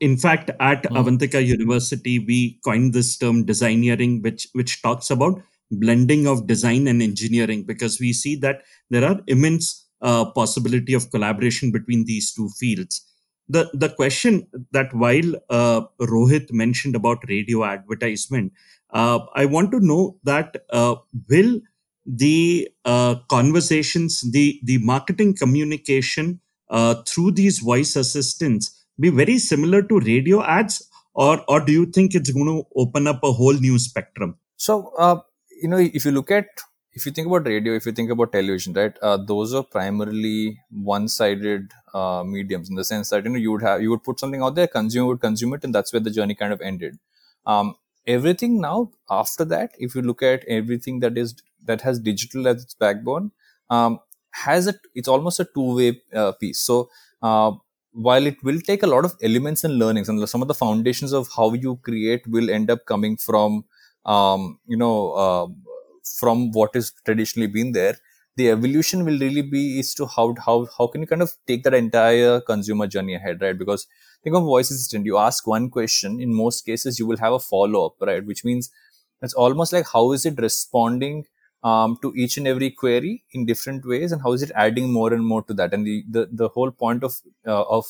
in fact, at mm. Avantika University, we coined this term designeering, which which talks about blending of design and engineering, because we see that there are immense uh, possibility of collaboration between these two fields the the question that while uh, Rohit mentioned about radio advertisement, uh, I want to know that uh, will the uh, conversations, the the marketing communication uh, through these voice assistants be very similar to radio ads, or or do you think it's going to open up a whole new spectrum? So uh, you know, if you look at if you think about radio, if you think about television, right, uh, those are primarily one-sided uh, mediums in the sense that you know you would have you would put something out there, consumer would consume it, and that's where the journey kind of ended. Um, everything now after that, if you look at everything that is that has digital as its backbone, um, has a it's almost a two-way uh, piece. So uh, while it will take a lot of elements and learnings, and some of the foundations of how you create will end up coming from um, you know uh, from what is traditionally been there the evolution will really be is to how how how can you kind of take that entire consumer journey ahead right? Because think of voice assistant you ask one question in most cases you will have a follow up right? Which means it's almost like how is it responding um, to each and every query in different ways and how is it adding more and more to that? And the the, the whole point of uh, of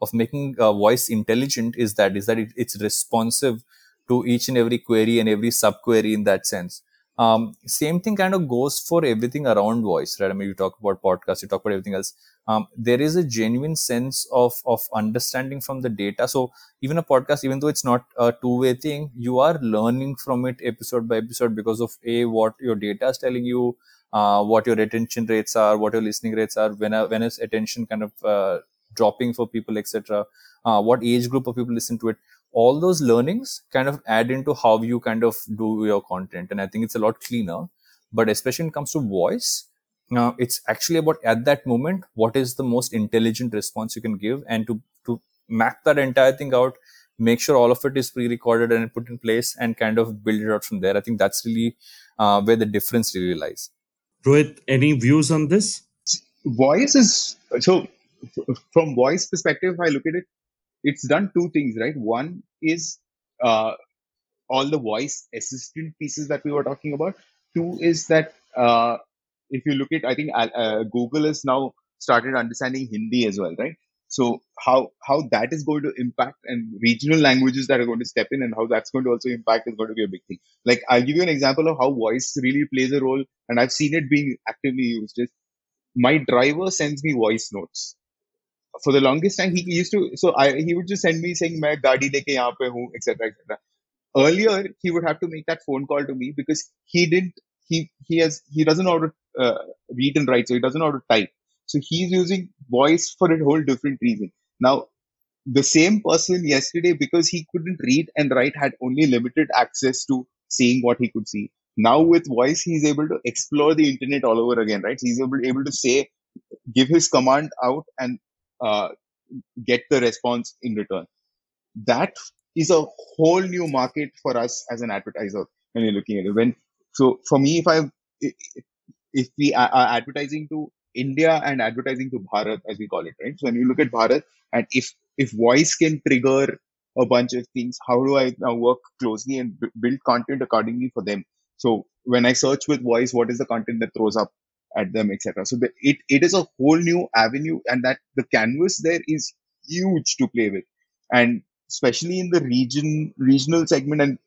of making uh, voice intelligent is that is that it, it's responsive to each and every query and every sub query in that sense um, same thing kind of goes for everything around voice, right? I mean, you talk about podcasts, you talk about everything else. Um, there is a genuine sense of of understanding from the data. So even a podcast, even though it's not a two way thing, you are learning from it episode by episode because of a what your data is telling you, uh, what your retention rates are, what your listening rates are, when when is attention kind of uh, dropping for people, etc. Uh, what age group of people listen to it all those learnings kind of add into how you kind of do your content. And i think it's a lot cleaner. But especially when it comes to voice uh, it's actually about at that moment what is the most intelligent response you can give? And to to map that entire thing out make sure all of it is pre-recorded and put in place and kind of build it out from there. I think that's really uh, where the difference really lies. Rohit any views on this? Voice is so from voice perspective if i look at it it's done two things, right? One is uh, all the voice assistant pieces that we were talking about. Two is that uh, if you look at, I think uh, Google has now started understanding Hindi as well, right? So how how that is going to impact and regional languages that are going to step in and how that's going to also impact is going to be a big thing. Like I'll give you an example of how voice really plays a role, and I've seen it being actively used. Is my driver sends me voice notes for the longest time he used to so I he would just send me saying मैं गाड़ी लेके यहाँ पे हूँ etc etc earlier he would have to make that phone call to me because he didn't he he has he doesn't know how to uh, read and write so he doesn't know how to type so he's using voice for a whole different reason now the same person yesterday because he couldn't read and write had only limited access to seeing what he could see now with voice he's able to explore the internet all over again right he's able, able to say give his command out and uh, get the response in return that is a whole new market for us as an advertiser when you're looking at it. When so for me, if I if we are advertising to India and advertising to Bharat, as we call it, right? So when you look at Bharat, and if if voice can trigger a bunch of things, how do I now work closely and b- build content accordingly for them? So when I search with voice, what is the content that throws up at them, etc. So the, it it is a whole new avenue, and that the canvas there is huge to play with, and especially in the region regional segment and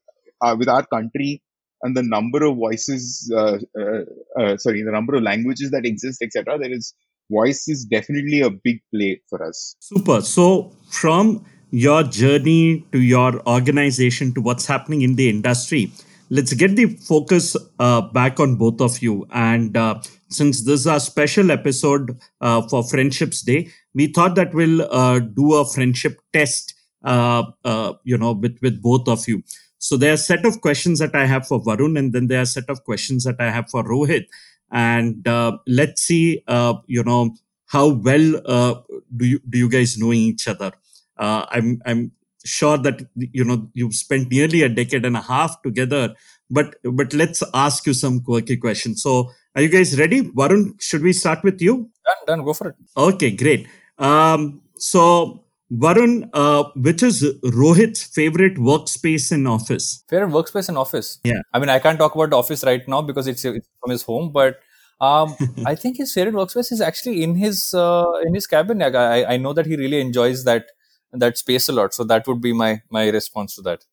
uh, with our country and the number of voices uh, uh, uh sorry the number of languages that exist etc there is voice is definitely a big play for us. Super. So from your journey to your organization to what's happening in the industry let's get the focus uh, back on both of you and uh, since this is a special episode uh, for friendships day we thought that we'll uh, do a friendship test uh, uh, you know, with, with both of you. So there are a set of questions that I have for Varun, and then there are a set of questions that I have for Rohit. And let's see, you know, how well do you do you guys know each other? I'm I'm sure that you know you've spent nearly a decade and a half together. But but let's ask you some quirky questions. So are you guys ready? Varun, should we start with you? Done, done. Go for it. Okay, great. Um, so Varun, uh, which is Rohit's favorite workspace in office? Favorite workspace in office? Yeah. I mean, I can't talk about the office right now because it's, it's from his home, but um, I think his favorite workspace is actually in his uh, in his cabin. I, I know that he really enjoys that that space a lot. So that would be my my response to that.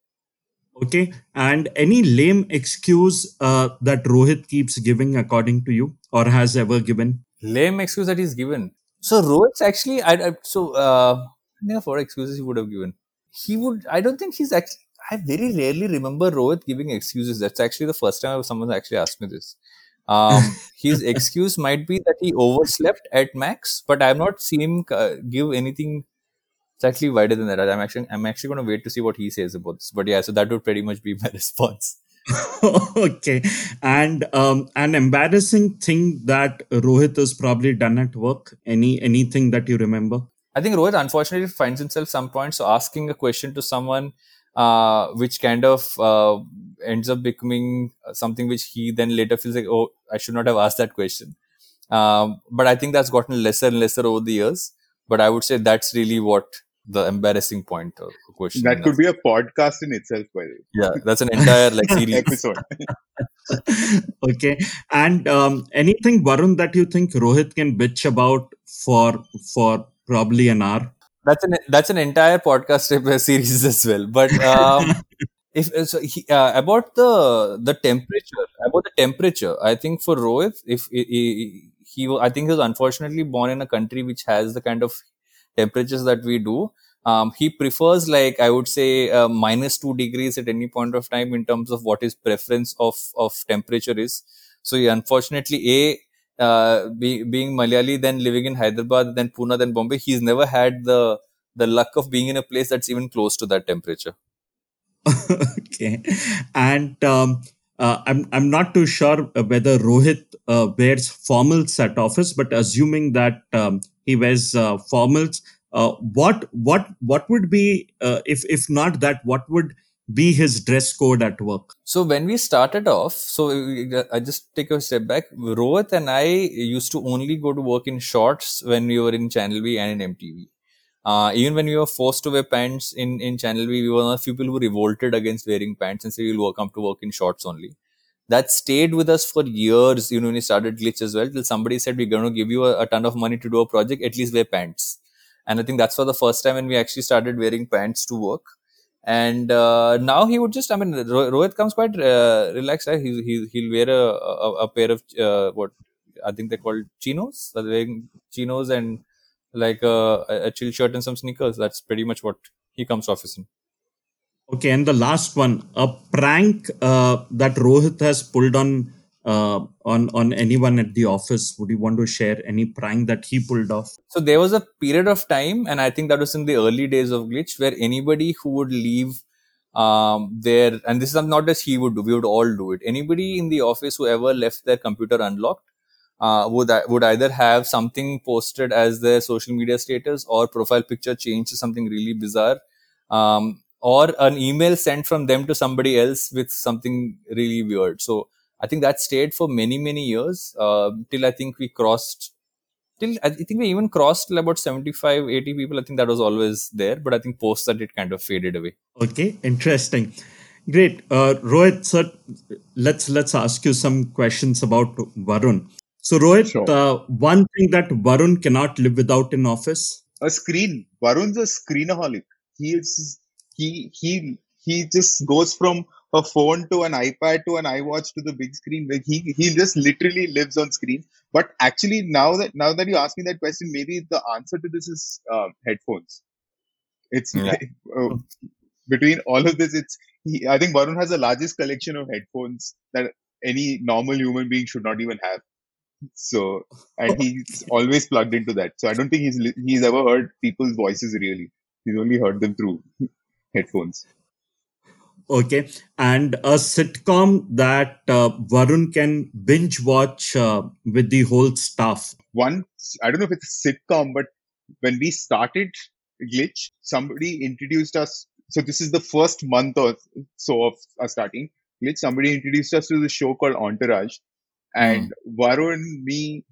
Okay. And any lame excuse uh, that Rohit keeps giving, according to you, or has ever given? Lame excuse that he's given. So Rohit's actually, I, I so uh, of what excuses he would have given. He would. I don't think he's actually. I very rarely remember Rohit giving excuses. That's actually the first time someone actually asked me this. Um, his excuse might be that he overslept at max, but I've not seen him uh, give anything actually wider than that. I'm actually I'm actually going to wait to see what he says about this. But yeah, so that would pretty much be my response. okay, and um, an embarrassing thing that Rohit has probably done at work. Any anything that you remember? I think Rohit unfortunately finds himself some point so asking a question to someone uh, which kind of uh, ends up becoming something which he then later feels like, oh, I should not have asked that question. Um, but I think that's gotten lesser and lesser over the years. But I would say that's really what the embarrassing point of question. That could be a podcast in itself, by the way. Yeah, that's an entire like series episode. okay, and um, anything Varun that you think Rohit can bitch about for for probably an hour. That's an that's an entire podcast series as well. But um, if so he, uh, about the the temperature, about the temperature, I think for Rohit, if he, he, he, I think he was unfortunately born in a country which has the kind of temperatures that we do. Um, he prefers like I would say uh, minus two degrees at any point of time in terms of what his preference of of temperature is. So he unfortunately a uh, be, being Malayali, then living in Hyderabad, then Pune, then Bombay, he's never had the the luck of being in a place that's even close to that temperature. okay, and um, uh, I'm I'm not too sure whether Rohit uh, wears formals at office, but assuming that um, he wears uh, formals, uh, what what what would be uh, if if not that what would be his dress code at work? So when we started off, so I just take a step back. Rohit and I used to only go to work in shorts when we were in Channel V and in MTV. Uh, even when we were forced to wear pants in, in Channel V, we were one of the few people who revolted against wearing pants and said we'll come to work in shorts only. That stayed with us for years, you know, when we started Glitch as well, till somebody said, we're going to give you a, a ton of money to do a project, at least wear pants. And I think that's for the first time when we actually started wearing pants to work and uh, now he would just i mean rohit comes quite uh, relaxed right? he, he, he'll wear a, a, a pair of uh, what i think they're called chinos they're wearing chinos and like a, a chill shirt and some sneakers that's pretty much what he comes office in Okay, and the last one, a prank uh, that Rohit has pulled on uh, on on anyone at the office. Would you want to share any prank that he pulled off? So there was a period of time, and I think that was in the early days of Glitch, where anybody who would leave um, there, and this is not just he would do, we would all do it. Anybody in the office who ever left their computer unlocked uh, would would either have something posted as their social media status or profile picture changed to something really bizarre. Um, or an email sent from them to somebody else with something really weird. So I think that stayed for many, many years uh, till I think we crossed. Till I think we even crossed about 75, 80 people. I think that was always there, but I think post that it kind of faded away. Okay, interesting. Great, uh, Rohit. Sir, let's let's ask you some questions about Varun. So, Rohit, sure. uh, one thing that Varun cannot live without in office? A screen. Varun's a screenaholic. He is he he he just goes from a phone to an iPad to an iWatch to the big screen. Like he he just literally lives on screen. But actually, now that now that you ask me that question, maybe the answer to this is uh, headphones. It's yeah. uh, between all of this. It's he, I think Varun has the largest collection of headphones that any normal human being should not even have. So and he's always plugged into that. So I don't think he's he's ever heard people's voices really. He's only heard them through headphones. Okay, and a sitcom that uh, Varun can binge watch uh, with the whole staff. One, I don't know if it's a sitcom, but when we started Glitch, somebody introduced us. So this is the first month or so of us starting Glitch. Somebody introduced us to the show called Entourage, and mm. Varun, me,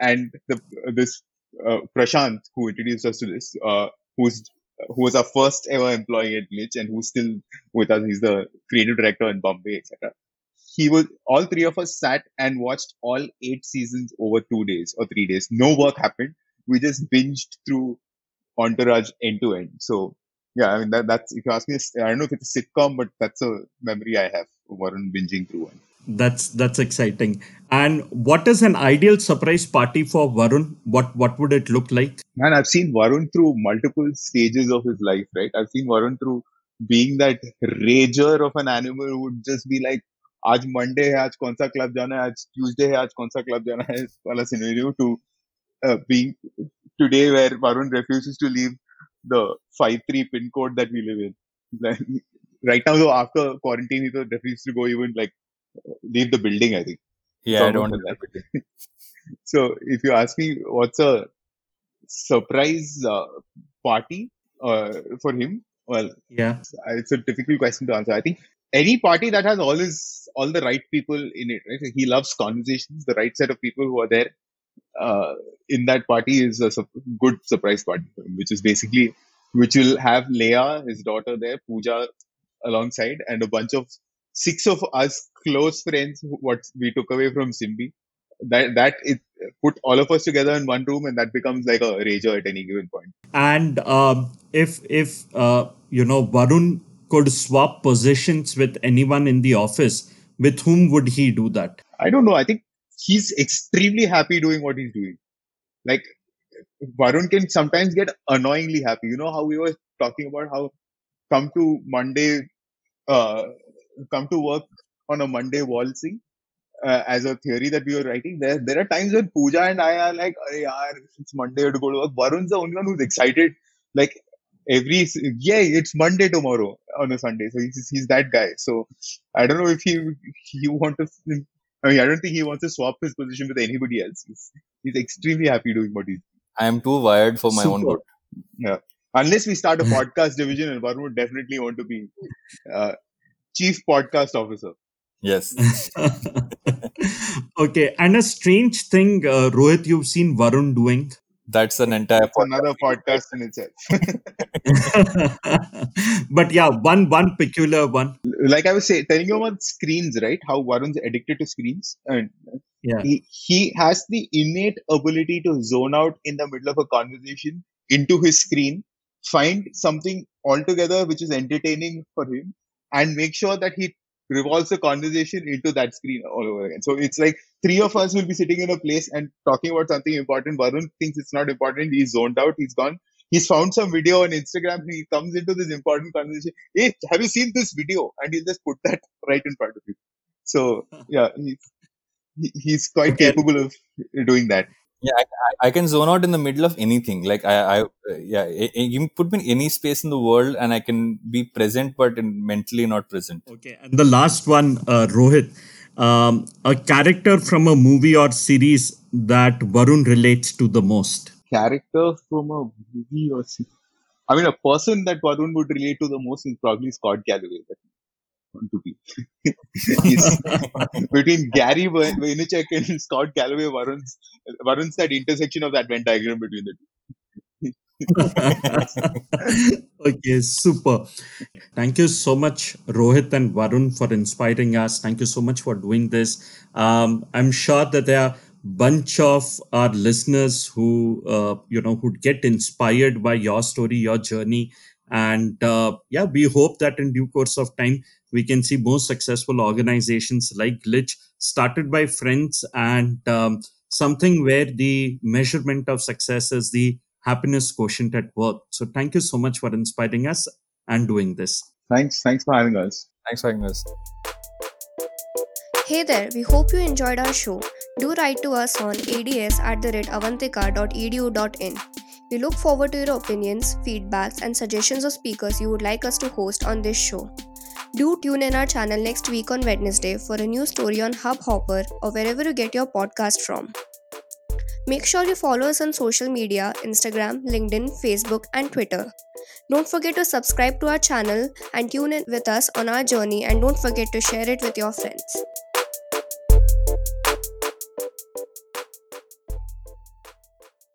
and the this uh, Prashant who introduced us to this, uh, who's who was our first ever employee at Glitch and who's still with us. He's the creative director in Bombay, etc. He was all three of us sat and watched all eight seasons over two days or three days. No work happened. We just binged through Entourage end to end. So yeah, I mean that, that's if you ask me, I don't know if it's a sitcom, but that's a memory I have of Varun binging through one That's that's exciting. And what is an ideal surprise party for Varun? What what would it look like? Man, I've seen Varun through multiple stages of his life, right? I've seen Varun through being that rager of an animal who would just be like, आज Monday है आज कौन सा club जाना है आज Tuesday है आज कौन सा क्लब जाना है वाला scenario to being today where Varun refuses to leave the 5-3 pin code that we live in. right now, though, after quarantine, he refuses to go even like leave the building. I think. Yeah, I don't. That. so if you ask me, what's a surprise uh, party uh, for him? Well, yeah, it's a difficult question to answer. I think any party that has all his all the right people in it. Right? He loves conversations. The right set of people who are there uh, in that party is a su- good surprise party for him, which is basically which will have Leia, his daughter, there, Pooja alongside, and a bunch of six of us close friends what we took away from Symbi. That that it put all of us together in one room, and that becomes like a rager at any given point. And um, if if uh, you know Varun could swap positions with anyone in the office, with whom would he do that? I don't know. I think he's extremely happy doing what he's doing. Like Varun can sometimes get annoyingly happy. You know how we were talking about how come to Monday uh, come to work on a Monday waltzing uh, as a theory that we were writing. There, there are times when Pooja and I are like, yaar, it's Monday to go to work. Varun's the only one who's excited. Like every, yeah, it's Monday tomorrow on a Sunday. So he's, he's that guy. So I don't know if he, he want to, I mean, I don't think he wants to swap his position with anybody else. He's, he's extremely happy doing what he's I am too wired for my Super. own good. Yeah. Unless we start a podcast division and Varun would definitely want to be uh, chief podcast officer. Yes. okay. And a strange thing, uh, Rohit, you've seen Varun doing. That's an entire That's podcast. another podcast in itself. but yeah, one one peculiar one. Like I was saying, telling you about screens, right? How Varun's addicted to screens, and yeah, he, he has the innate ability to zone out in the middle of a conversation into his screen, find something altogether which is entertaining for him, and make sure that he revolves the conversation into that screen all over again. So it's like three of us will be sitting in a place and talking about something important. Varun thinks it's not important. He's zoned out. He's gone. he's found some video on Instagram. He comes into this important conversation. Hey, have you seen this video? And he'll just put that right in front of you. So yeah, he's he's quite Okay. capable of doing that. Yeah I, I- I can zone out in the middle of anything like i i uh, yeah a- a- you put me in any space in the world and i can be present but in mentally not present Okay, and the last one, uh, Rohit, um, a character from a movie or series that Varun relates to the most. Character from a movie or series I mean, a person that Varun would relate to the most is probably Scott Galloway. To be. Between Gary Vay- Vaynerchuk and Scott Galloway. Varun's Varun's that intersection of that Venn diagram between the two. okay, super. Thank you so much, Rohit and Varun, for inspiring us. Thank you so much for doing this. Um, I'm sure that there are bunch of our listeners who uh, you know who get inspired by your story, your journey, and uh, yeah, we hope that in due course of time we can see more successful organizations like Glitch started by friends and um, something where the measurement of success is the happiness quotient at work. So thank you so much for inspiring us and doing this. Thanks, thanks for having us. thanks for having us Hey there, we hope you enjoyed our show. Do write to us on ads at the rate avantika.edu.in. We look forward to your opinions, feedbacks, and suggestions of speakers you would like us to host on this show. Do tune in our channel next week on Wednesday for a new story on Hubhopper or wherever you get your podcast from. Make sure you follow us on social media Instagram, LinkedIn, Facebook, and Twitter. Don't forget to subscribe to our channel and tune in with us on our journey and don't forget to share it with your friends.